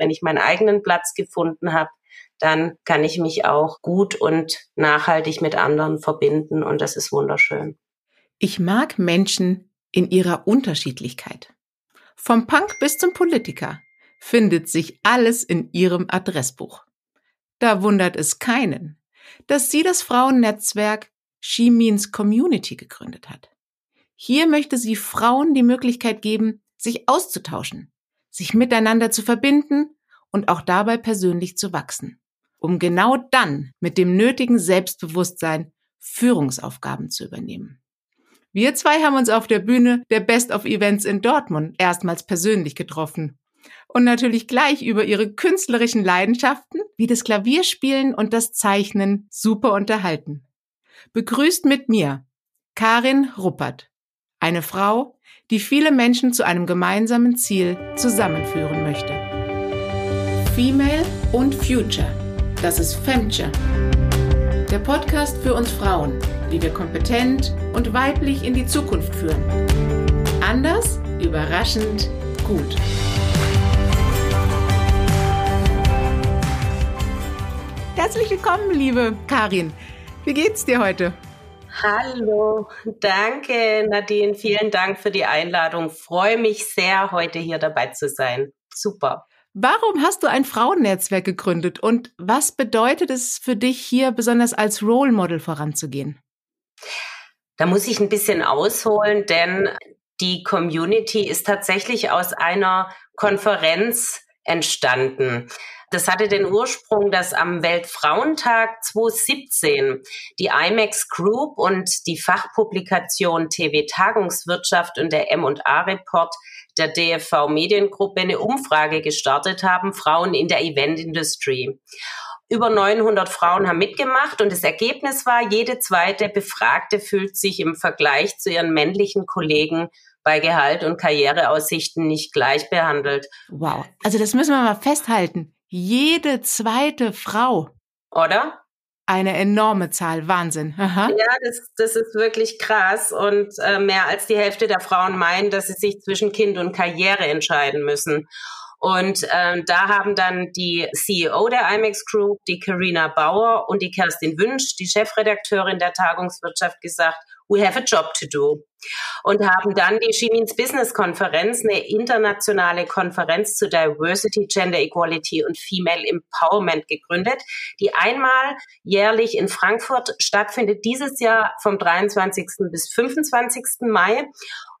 Wenn ich meinen eigenen Platz gefunden habe, dann kann ich mich auch gut und nachhaltig mit anderen verbinden und das ist wunderschön. Ich mag Menschen in ihrer Unterschiedlichkeit. Vom Punk bis zum Politiker findet sich alles in ihrem Adressbuch. Da wundert es keinen, dass sie das Frauennetzwerk She Means Community gegründet hat. Hier möchte sie Frauen die Möglichkeit geben, sich auszutauschen, sich miteinander zu verbinden und auch dabei persönlich zu wachsen, um genau dann mit dem nötigen Selbstbewusstsein Führungsaufgaben zu übernehmen. Wir zwei haben uns auf der Bühne der Best of Events in Dortmund erstmals persönlich getroffen und natürlich gleich über ihre künstlerischen Leidenschaften wie das Klavierspielen und das Zeichnen super unterhalten. Begrüßt mit mir Karin Ruppert, eine Frau, die viele Menschen zu einem gemeinsamen Ziel zusammenführen möchte. Female und Future, das ist Femture. Der Podcast für uns Frauen, wie wir kompetent und weiblich in die Zukunft führen. Anders, überraschend, gut. Herzlich willkommen, liebe Karin. Wie geht's dir heute? Hallo, danke Nadine, vielen Dank für die Einladung. Freue mich sehr, heute hier dabei zu sein. Super. Warum hast du ein Frauennetzwerk gegründet und was bedeutet es für dich hier besonders als Role Model voranzugehen? Da muss ich ein bisschen ausholen, denn die Community ist tatsächlich aus einer Konferenz entstanden. Das hatte den Ursprung, dass am Weltfrauentag 2017 die IMAX Group und die Fachpublikation TV Tagungswirtschaft und der M&A Report der DFV Mediengruppe eine Umfrage gestartet haben, Frauen in der Eventindustrie. Über 900 Frauen haben mitgemacht und das Ergebnis war, jede zweite Befragte fühlt sich im Vergleich zu ihren männlichen Kollegen bei Gehalt und Karriereaussichten nicht gleich behandelt. Wow. Also das müssen wir mal festhalten jede zweite Frau. Oder? Eine enorme Zahl, Wahnsinn. Aha. Ja, das, das ist wirklich krass. Und äh, mehr als die Hälfte der Frauen meinen, dass sie sich zwischen Kind und Karriere entscheiden müssen. Und ähm, da haben dann die CEO der IMAX Group, die Karina Bauer und die Kerstin Wünsch, die Chefredakteurin der Tagungswirtschaft, gesagt, we have a job to do. Und haben dann die Chemins Business Konferenz, eine internationale Konferenz zu Diversity, Gender Equality und Female Empowerment gegründet, die einmal jährlich in Frankfurt stattfindet, dieses Jahr vom 23. bis 25. Mai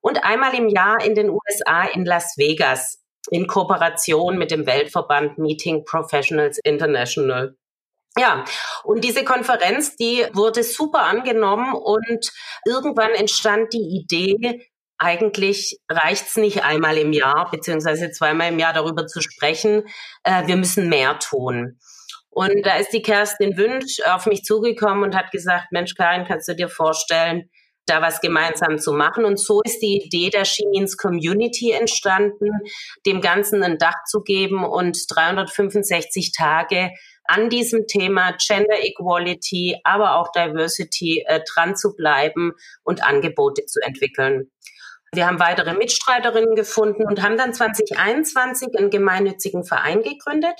und einmal im Jahr in den USA in Las Vegas in Kooperation mit dem Weltverband Meeting Professionals International. Ja, und diese Konferenz, die wurde super angenommen und irgendwann entstand die Idee, eigentlich reicht's nicht einmal im Jahr beziehungsweise zweimal im Jahr darüber zu sprechen. Äh, wir müssen mehr tun. Und da ist die Kerstin Wünsch auf mich zugekommen und hat gesagt, Mensch, Karin, kannst du dir vorstellen, da was gemeinsam zu machen. Und so ist die Idee der Chemins Community entstanden, dem Ganzen ein Dach zu geben und 365 Tage an diesem Thema Gender Equality, aber auch Diversity äh, dran zu bleiben und Angebote zu entwickeln. Wir haben weitere Mitstreiterinnen gefunden und haben dann 2021 einen gemeinnützigen Verein gegründet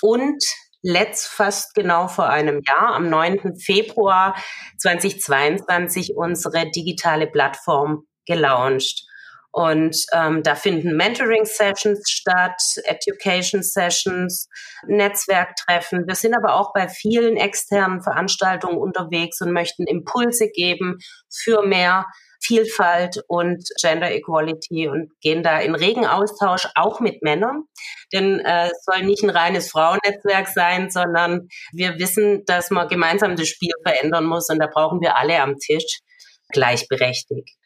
und letzt fast genau vor einem Jahr, am 9. Februar 2022, unsere digitale Plattform gelauncht. Und ähm, da finden Mentoring-Sessions statt, Education-Sessions, Netzwerktreffen. Wir sind aber auch bei vielen externen Veranstaltungen unterwegs und möchten Impulse geben für mehr Vielfalt und Gender Equality und gehen da in regen Austausch auch mit Männern. Denn äh, es soll nicht ein reines Frauennetzwerk sein, sondern wir wissen, dass man gemeinsam das Spiel verändern muss und da brauchen wir alle am Tisch gleichberechtigt.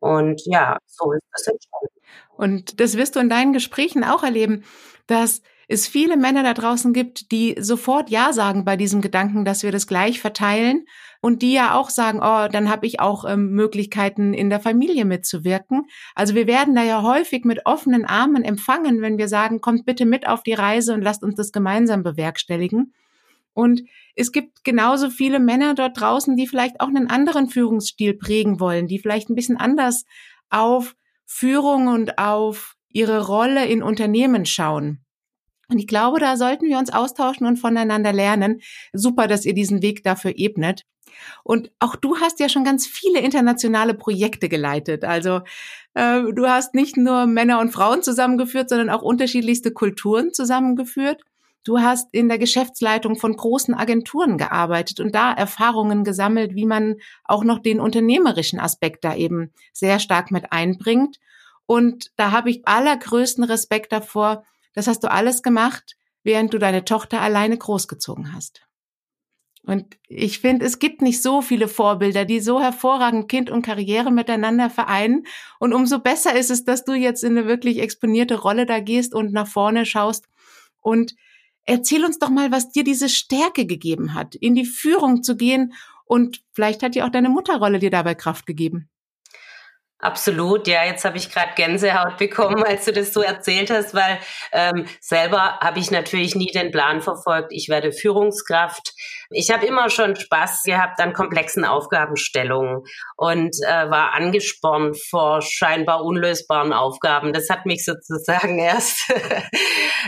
Und ja, so ist das entstanden. Und das wirst du in deinen Gesprächen auch erleben, dass es viele Männer da draußen gibt, die sofort Ja sagen bei diesem Gedanken, dass wir das gleich verteilen und die ja auch sagen, oh, dann habe ich auch ähm, Möglichkeiten in der Familie mitzuwirken. Also wir werden da ja häufig mit offenen Armen empfangen, wenn wir sagen, kommt bitte mit auf die Reise und lasst uns das gemeinsam bewerkstelligen. Und es gibt genauso viele Männer dort draußen, die vielleicht auch einen anderen Führungsstil prägen wollen, die vielleicht ein bisschen anders auf Führung und auf ihre Rolle in Unternehmen schauen. Und ich glaube, da sollten wir uns austauschen und voneinander lernen. Super, dass ihr diesen Weg dafür ebnet. Und auch du hast ja schon ganz viele internationale Projekte geleitet. Also äh, du hast nicht nur Männer und Frauen zusammengeführt, sondern auch unterschiedlichste Kulturen zusammengeführt. Du hast in der Geschäftsleitung von großen Agenturen gearbeitet und da Erfahrungen gesammelt, wie man auch noch den unternehmerischen Aspekt da eben sehr stark mit einbringt. Und da habe ich allergrößten Respekt davor. Das hast du alles gemacht, während du deine Tochter alleine großgezogen hast. Und ich finde, es gibt nicht so viele Vorbilder, die so hervorragend Kind und Karriere miteinander vereinen. Und umso besser ist es, dass du jetzt in eine wirklich exponierte Rolle da gehst und nach vorne schaust und Erzähl uns doch mal, was dir diese Stärke gegeben hat, in die Führung zu gehen. Und vielleicht hat dir auch deine Mutterrolle dir dabei Kraft gegeben. Absolut, ja, jetzt habe ich gerade Gänsehaut bekommen, als du das so erzählt hast, weil ähm, selber habe ich natürlich nie den Plan verfolgt, ich werde Führungskraft. Ich habe immer schon Spaß gehabt an komplexen Aufgabenstellungen und äh, war angespornt vor scheinbar unlösbaren Aufgaben. Das hat mich sozusagen erst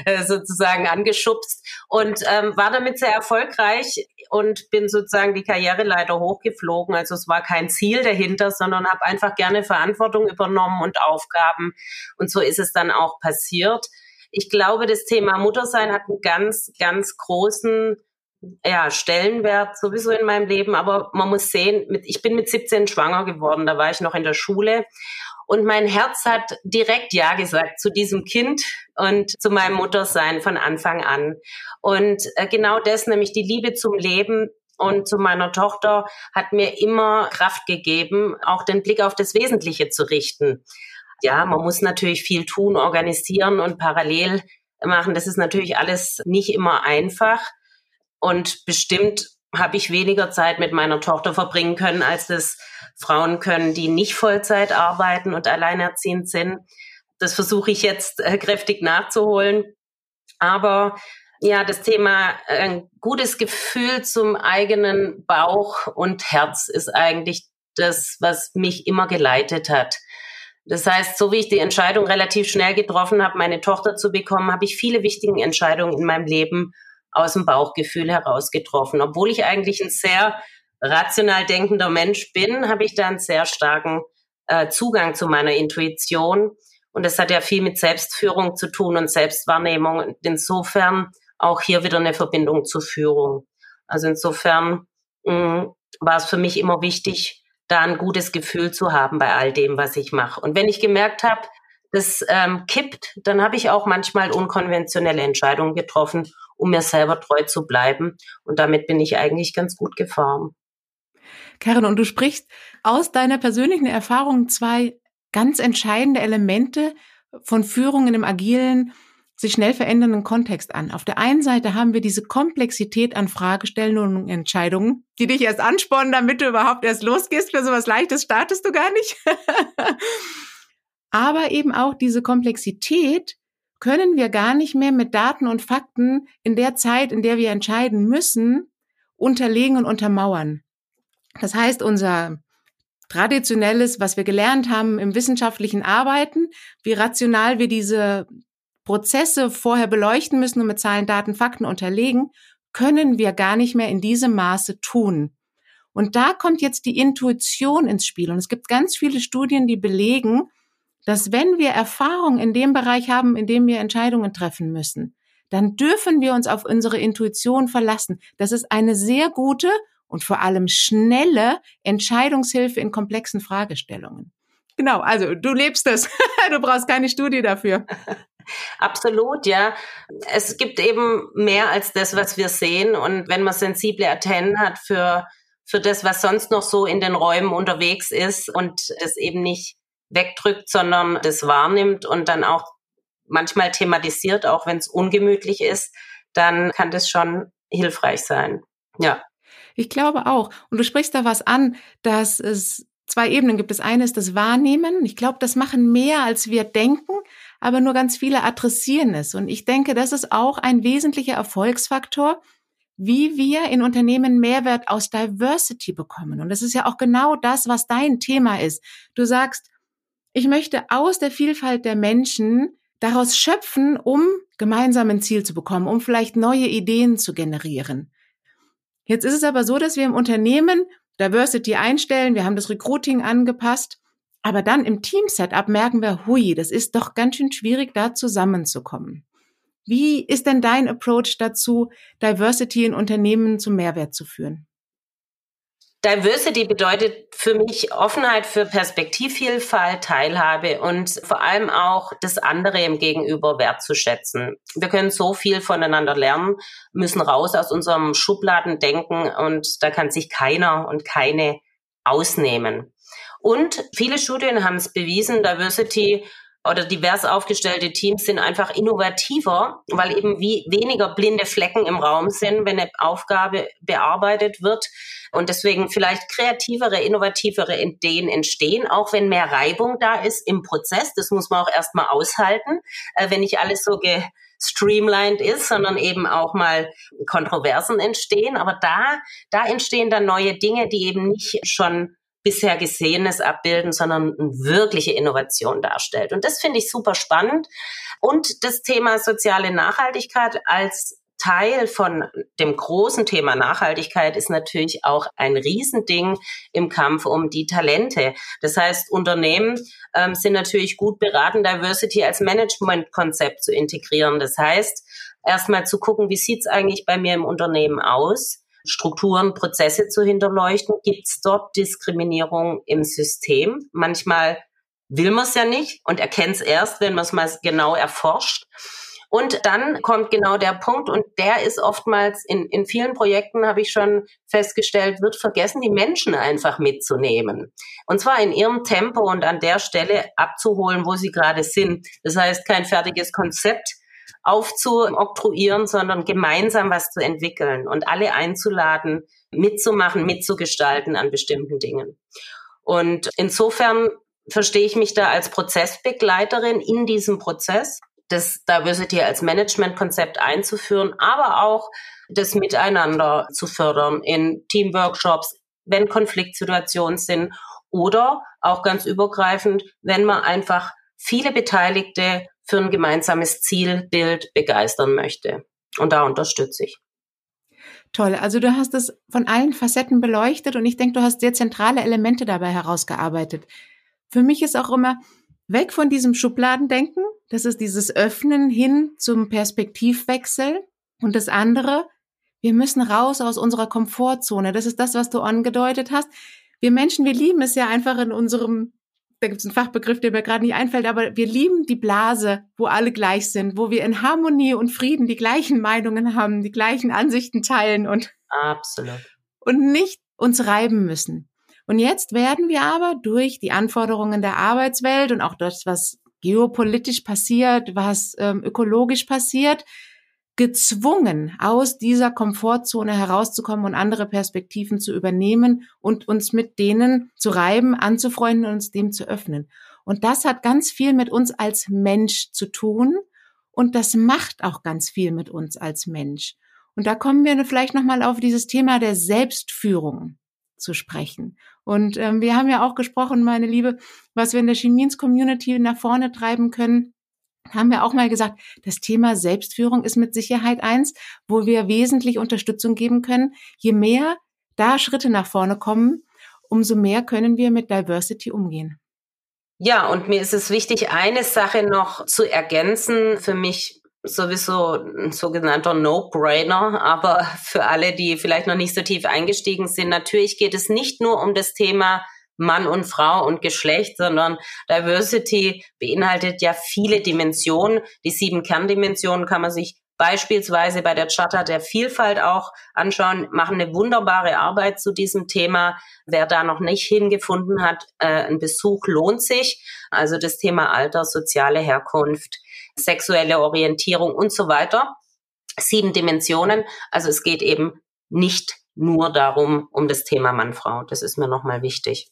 äh, sozusagen angeschubst und ähm, war damit sehr erfolgreich und bin sozusagen die Karriereleiter hochgeflogen. Also es war kein Ziel dahinter, sondern habe einfach gerne übernommen und Aufgaben. Und so ist es dann auch passiert. Ich glaube, das Thema Muttersein hat einen ganz, ganz großen ja, Stellenwert sowieso in meinem Leben, aber man muss sehen, mit, ich bin mit 17 schwanger geworden, da war ich noch in der Schule und mein Herz hat direkt Ja gesagt zu diesem Kind und zu meinem Muttersein von Anfang an. Und äh, genau das, nämlich die Liebe zum Leben und zu meiner Tochter, hat mir immer Kraft gegeben, auch den Blick auf das Wesentliche zu richten. Ja, man muss natürlich viel tun, organisieren und parallel machen. Das ist natürlich alles nicht immer einfach. Und bestimmt habe ich weniger Zeit mit meiner Tochter verbringen können, als das Frauen können, die nicht Vollzeit arbeiten und alleinerziehend sind. Das versuche ich jetzt äh, kräftig nachzuholen. Aber ja, das Thema äh, ein gutes Gefühl zum eigenen Bauch und Herz ist eigentlich das, was mich immer geleitet hat. Das heißt, so wie ich die Entscheidung relativ schnell getroffen habe, meine Tochter zu bekommen, habe ich viele wichtige Entscheidungen in meinem Leben aus dem Bauchgefühl heraus getroffen. Obwohl ich eigentlich ein sehr rational denkender Mensch bin, habe ich da einen sehr starken äh, Zugang zu meiner Intuition. Und das hat ja viel mit Selbstführung zu tun und Selbstwahrnehmung. Und insofern auch hier wieder eine Verbindung zur Führung. Also insofern mh, mm, war es für mich immer wichtig, da ein gutes Gefühl zu haben bei all dem, was ich mache. Und wenn ich gemerkt habe, das ähm, kippt, dann habe ich auch manchmal unkonventionelle Entscheidungen getroffen, um mir selber treu zu bleiben. Und damit bin ich eigentlich ganz gut gefahren. Karen, und du sprichst aus deiner persönlichen Erfahrung zwei ganz entscheidende Elemente von Führung in einem agilen, sich schnell verändernden Kontext an. Auf der einen Seite haben wir diese Komplexität an Fragestellungen und Entscheidungen, die dich erst anspornen, damit du überhaupt erst losgehst. Für sowas Leichtes startest du gar nicht. Aber eben auch diese Komplexität können wir gar nicht mehr mit Daten und Fakten in der Zeit, in der wir entscheiden müssen, unterlegen und untermauern. Das heißt, unser traditionelles, was wir gelernt haben im wissenschaftlichen Arbeiten, wie rational wir diese Prozesse vorher beleuchten müssen und mit Zahlen, Daten, Fakten unterlegen, können wir gar nicht mehr in diesem Maße tun. Und da kommt jetzt die Intuition ins Spiel. Und es gibt ganz viele Studien, die belegen, dass wenn wir Erfahrung in dem Bereich haben, in dem wir Entscheidungen treffen müssen, dann dürfen wir uns auf unsere Intuition verlassen. Das ist eine sehr gute und vor allem schnelle Entscheidungshilfe in komplexen Fragestellungen. Genau, also du lebst es. du brauchst keine Studie dafür. Absolut, ja. Es gibt eben mehr als das, was wir sehen. Und wenn man sensible Antennen hat für, für das, was sonst noch so in den Räumen unterwegs ist und es eben nicht wegdrückt, sondern das wahrnimmt und dann auch manchmal thematisiert, auch wenn es ungemütlich ist, dann kann das schon hilfreich sein. Ja. Ich glaube auch. Und du sprichst da was an, dass es zwei Ebenen gibt. Das eine ist das Wahrnehmen. Ich glaube, das machen mehr, als wir denken, aber nur ganz viele adressieren es. Und ich denke, das ist auch ein wesentlicher Erfolgsfaktor, wie wir in Unternehmen Mehrwert aus Diversity bekommen. Und das ist ja auch genau das, was dein Thema ist. Du sagst, ich möchte aus der Vielfalt der Menschen daraus schöpfen, um gemeinsam ein Ziel zu bekommen, um vielleicht neue Ideen zu generieren. Jetzt ist es aber so, dass wir im Unternehmen Diversity einstellen, wir haben das Recruiting angepasst, aber dann im Team-Setup merken wir, hui, das ist doch ganz schön schwierig, da zusammenzukommen. Wie ist denn dein Approach dazu, Diversity in Unternehmen zum Mehrwert zu führen? Diversity bedeutet für mich Offenheit für Perspektivvielfalt, Teilhabe und vor allem auch das andere im Gegenüber wertzuschätzen. Wir können so viel voneinander lernen, müssen raus aus unserem Schubladendenken und da kann sich keiner und keine ausnehmen. Und viele Studien haben es bewiesen, Diversity oder divers aufgestellte Teams sind einfach innovativer, weil eben wie weniger blinde Flecken im Raum sind, wenn eine Aufgabe bearbeitet wird und deswegen vielleicht kreativere, innovativere Ideen entstehen, auch wenn mehr Reibung da ist im Prozess. Das muss man auch erstmal aushalten, äh, wenn nicht alles so gestreamlined ist, sondern eben auch mal Kontroversen entstehen. Aber da, da entstehen dann neue Dinge, die eben nicht schon bisher Gesehenes abbilden, sondern eine wirkliche Innovation darstellt. Und das finde ich super spannend. Und das Thema soziale Nachhaltigkeit als Teil von dem großen Thema Nachhaltigkeit ist natürlich auch ein Riesending im Kampf um die Talente. Das heißt, Unternehmen ähm, sind natürlich gut beraten, Diversity als Managementkonzept zu integrieren. Das heißt, erstmal zu gucken, wie sieht's eigentlich bei mir im Unternehmen aus? Strukturen, Prozesse zu hinterleuchten. Gibt es dort Diskriminierung im System? Manchmal will man es ja nicht und erkennt es erst, wenn man es mal genau erforscht. Und dann kommt genau der Punkt, und der ist oftmals in, in vielen Projekten, habe ich schon festgestellt, wird vergessen, die Menschen einfach mitzunehmen. Und zwar in ihrem Tempo und an der Stelle abzuholen, wo sie gerade sind. Das heißt, kein fertiges Konzept aufzuoktroyieren, sondern gemeinsam was zu entwickeln und alle einzuladen, mitzumachen, mitzugestalten an bestimmten Dingen. Und insofern verstehe ich mich da als Prozessbegleiterin in diesem Prozess, das Diversity als Managementkonzept einzuführen, aber auch das Miteinander zu fördern in Teamworkshops, wenn Konfliktsituationen sind oder auch ganz übergreifend, wenn man einfach viele Beteiligte für ein gemeinsames Zielbild begeistern möchte. Und da unterstütze ich. Toll. Also du hast es von allen Facetten beleuchtet und ich denke, du hast sehr zentrale Elemente dabei herausgearbeitet. Für mich ist auch immer weg von diesem Schubladendenken. Das ist dieses Öffnen hin zum Perspektivwechsel. Und das andere, wir müssen raus aus unserer Komfortzone. Das ist das, was du angedeutet hast. Wir Menschen, wir lieben es ja einfach in unserem da gibt es einen Fachbegriff, der mir gerade nicht einfällt, aber wir lieben die Blase, wo alle gleich sind, wo wir in Harmonie und Frieden die gleichen Meinungen haben, die gleichen Ansichten teilen und absolut und nicht uns reiben müssen. Und jetzt werden wir aber durch die Anforderungen der Arbeitswelt und auch das, was geopolitisch passiert, was ähm, ökologisch passiert, gezwungen, aus dieser Komfortzone herauszukommen und andere Perspektiven zu übernehmen und uns mit denen zu reiben, anzufreunden und uns dem zu öffnen. Und das hat ganz viel mit uns als Mensch zu tun und das macht auch ganz viel mit uns als Mensch. Und da kommen wir vielleicht nochmal auf dieses Thema der Selbstführung zu sprechen. Und ähm, wir haben ja auch gesprochen, meine Liebe, was wir in der Chemiens Community nach vorne treiben können, haben wir auch mal gesagt, das Thema Selbstführung ist mit Sicherheit eins, wo wir wesentlich Unterstützung geben können. Je mehr da Schritte nach vorne kommen, umso mehr können wir mit Diversity umgehen. Ja, und mir ist es wichtig, eine Sache noch zu ergänzen. Für mich sowieso ein sogenannter No-Brainer, aber für alle, die vielleicht noch nicht so tief eingestiegen sind, natürlich geht es nicht nur um das Thema Mann und Frau und Geschlecht, sondern Diversity beinhaltet ja viele Dimensionen. Die sieben Kerndimensionen kann man sich beispielsweise bei der Charta der Vielfalt auch anschauen, machen eine wunderbare Arbeit zu diesem Thema. Wer da noch nicht hingefunden hat, äh, ein Besuch lohnt sich. Also das Thema Alter, soziale Herkunft, sexuelle Orientierung und so weiter. Sieben Dimensionen. Also es geht eben nicht nur darum, um das Thema Mann-Frau. Das ist mir nochmal wichtig.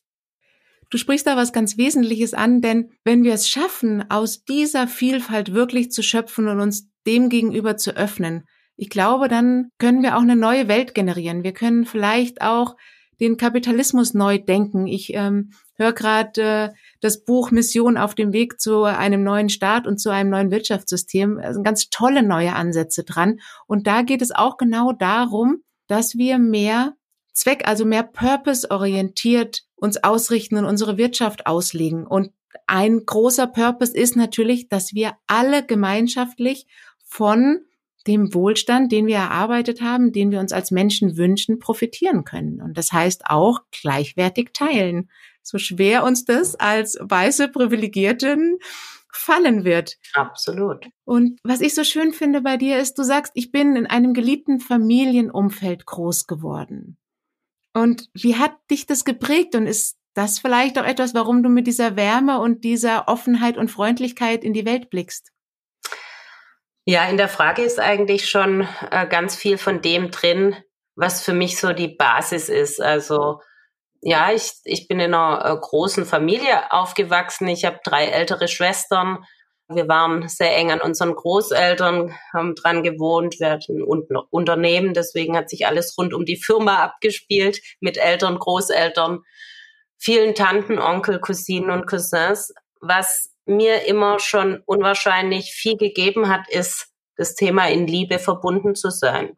Du sprichst da was ganz Wesentliches an, denn wenn wir es schaffen, aus dieser Vielfalt wirklich zu schöpfen und uns dem gegenüber zu öffnen, ich glaube, dann können wir auch eine neue Welt generieren. Wir können vielleicht auch den Kapitalismus neu denken. Ich ähm, höre gerade äh, das Buch Mission auf dem Weg zu einem neuen Staat und zu einem neuen Wirtschaftssystem. Also ganz tolle neue Ansätze dran. Und da geht es auch genau darum, dass wir mehr Zweck, also mehr purpose-orientiert uns ausrichten und unsere Wirtschaft auslegen. Und ein großer Purpose ist natürlich, dass wir alle gemeinschaftlich von dem Wohlstand, den wir erarbeitet haben, den wir uns als Menschen wünschen, profitieren können. Und das heißt auch gleichwertig teilen. So schwer uns das als weiße Privilegierten fallen wird. Absolut. Und was ich so schön finde bei dir ist, du sagst, ich bin in einem geliebten Familienumfeld groß geworden. Und wie hat dich das geprägt und ist das vielleicht auch etwas, warum du mit dieser Wärme und dieser Offenheit und Freundlichkeit in die Welt blickst? Ja, in der Frage ist eigentlich schon äh, ganz viel von dem drin, was für mich so die Basis ist. Also ja, ich, ich bin in einer äh, großen Familie aufgewachsen. Ich habe drei ältere Schwestern. Wir waren sehr eng an unseren Großeltern, haben dran gewohnt. Wir hatten ein Unternehmen, deswegen hat sich alles rund um die Firma abgespielt mit Eltern, Großeltern, vielen Tanten, Onkel, Cousinen und Cousins. Was mir immer schon unwahrscheinlich viel gegeben hat, ist das Thema in Liebe verbunden zu sein.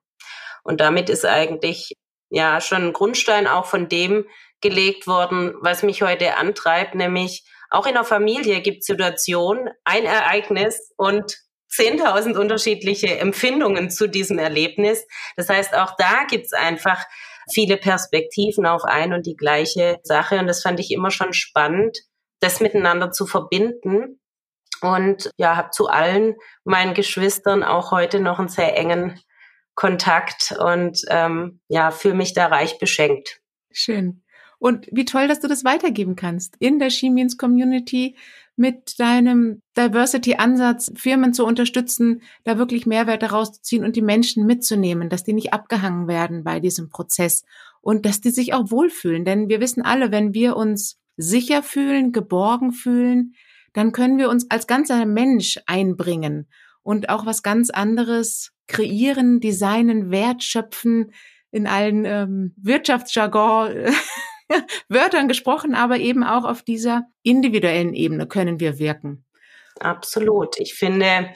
Und damit ist eigentlich ja schon ein Grundstein auch von dem gelegt worden, was mich heute antreibt, nämlich auch in der Familie gibt es Situationen, ein Ereignis und 10.000 unterschiedliche Empfindungen zu diesem Erlebnis. Das heißt, auch da gibt es einfach viele Perspektiven auf ein und die gleiche Sache. Und das fand ich immer schon spannend, das miteinander zu verbinden. Und ja, habe zu allen meinen Geschwistern auch heute noch einen sehr engen Kontakt und ähm, ja, fühle mich da reich beschenkt. Schön. Und wie toll, dass du das weitergeben kannst in der Chemiens Community mit deinem Diversity-Ansatz, Firmen zu unterstützen, da wirklich Mehrwerte rauszuziehen und die Menschen mitzunehmen, dass die nicht abgehangen werden bei diesem Prozess und dass die sich auch wohlfühlen. Denn wir wissen alle, wenn wir uns sicher fühlen, geborgen fühlen, dann können wir uns als ganzer Mensch einbringen und auch was ganz anderes kreieren, designen, wertschöpfen in allen ähm, Wirtschaftsjargon Wörtern gesprochen, aber eben auch auf dieser individuellen Ebene können wir wirken. Absolut. Ich finde,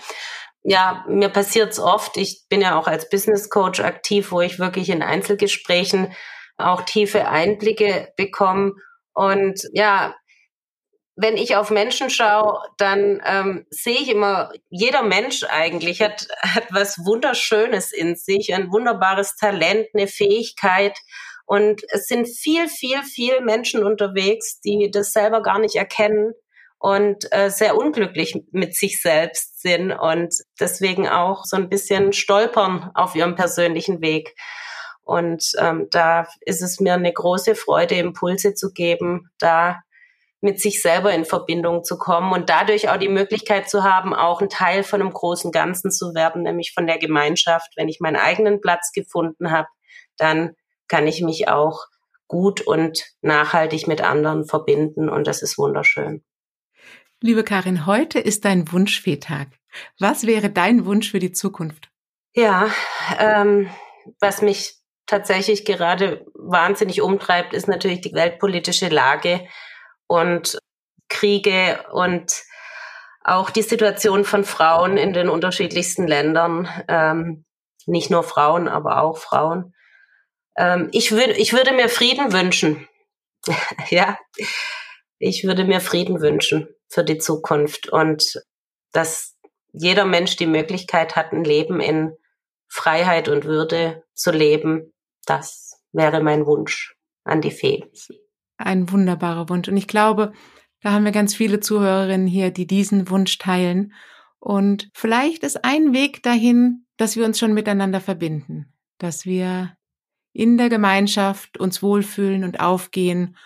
ja, mir passiert es oft. Ich bin ja auch als Business Coach aktiv, wo ich wirklich in Einzelgesprächen auch tiefe Einblicke bekomme und ja, wenn ich auf Menschen schaue, dann ähm, sehe ich immer, jeder Mensch eigentlich hat, hat was Wunderschönes in sich, ein wunderbares Talent, eine Fähigkeit. Und es sind viel, viel, viel Menschen unterwegs, die das selber gar nicht erkennen und äh, sehr unglücklich mit sich selbst sind und deswegen auch so ein bisschen stolpern auf ihrem persönlichen Weg. Und ähm, da ist es mir eine große Freude, Impulse zu geben, da mit sich selber in Verbindung zu kommen und dadurch auch die Möglichkeit zu haben, auch ein Teil von einem großen Ganzen zu werden, nämlich von der Gemeinschaft. Wenn ich meinen eigenen Platz gefunden habe, dann kann ich mich auch gut und nachhaltig mit anderen verbinden und das ist wunderschön. Liebe Karin, heute ist dein Wunschfehtag. Was wäre dein Wunsch für die Zukunft? Ja, ähm, was mich tatsächlich gerade wahnsinnig umtreibt, ist natürlich die weltpolitische Lage und Kriege und auch die Situation von Frauen in den unterschiedlichsten Ländern. Ähm, nicht nur Frauen, aber auch Frauen. Ähm, ich, würde, ich würde mir Frieden wünschen. ja, ich würde mir Frieden wünschen für die Zukunft und dass jeder Mensch die Möglichkeit hat, ein Leben in Freiheit und Würde zu leben das wäre mein Wunsch an die Fee. Ein wunderbarer Wunsch. Und ich glaube, da haben wir ganz viele Zuhörerinnen hier, die diesen Wunsch teilen. Und vielleicht ist ein Weg dahin, dass wir uns schon miteinander verbinden, dass wir in der Gemeinschaft uns wohlfühlen und aufgehen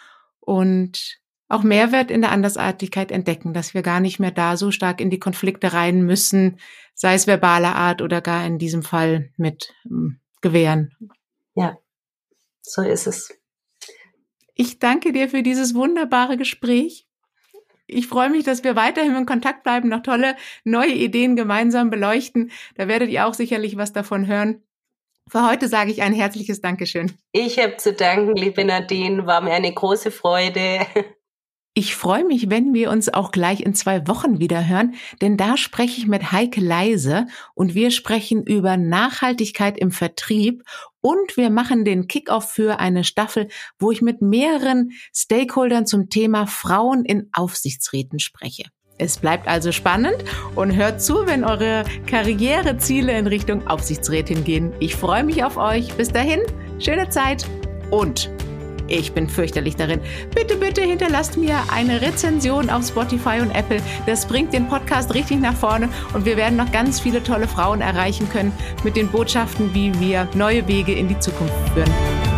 und auch Mehrwert in der Andersartigkeit entdecken, dass wir gar nicht mehr da so stark in die Konflikte rein müssen, sei es verbaler Art oder gar in diesem Fall mit ähm, Gewehren ja, so ist es. Ich danke dir für dieses wunderbare Gespräch. Ich freue mich, dass wir weiterhin in Kontakt bleiben, noch tolle neue Ideen gemeinsam beleuchten. Da werdet ihr auch sicherlich was davon hören. Für heute sage ich ein herzliches Dankeschön. Ich habe zu danken, liebe Nadine, war mir eine große Freude. Ich freue mich, wenn wir uns auch gleich in zwei Wochen wieder hören, denn da spreche ich mit Heike Leise und wir sprechen über Nachhaltigkeit im Vertrieb und wir machen den Kickoff für eine Staffel, wo ich mit mehreren Stakeholdern zum Thema Frauen in Aufsichtsräten spreche. Es bleibt also spannend und hört zu, wenn eure Karriereziele in Richtung Aufsichtsrätin gehen. Ich freue mich auf euch. Bis dahin, schöne Zeit und ich bin fürchterlich darin. Bitte, bitte hinterlasst mir eine Rezension auf Spotify und Apple. Das bringt den Podcast richtig nach vorne und wir werden noch ganz viele tolle Frauen erreichen können mit den Botschaften, wie wir neue Wege in die Zukunft führen.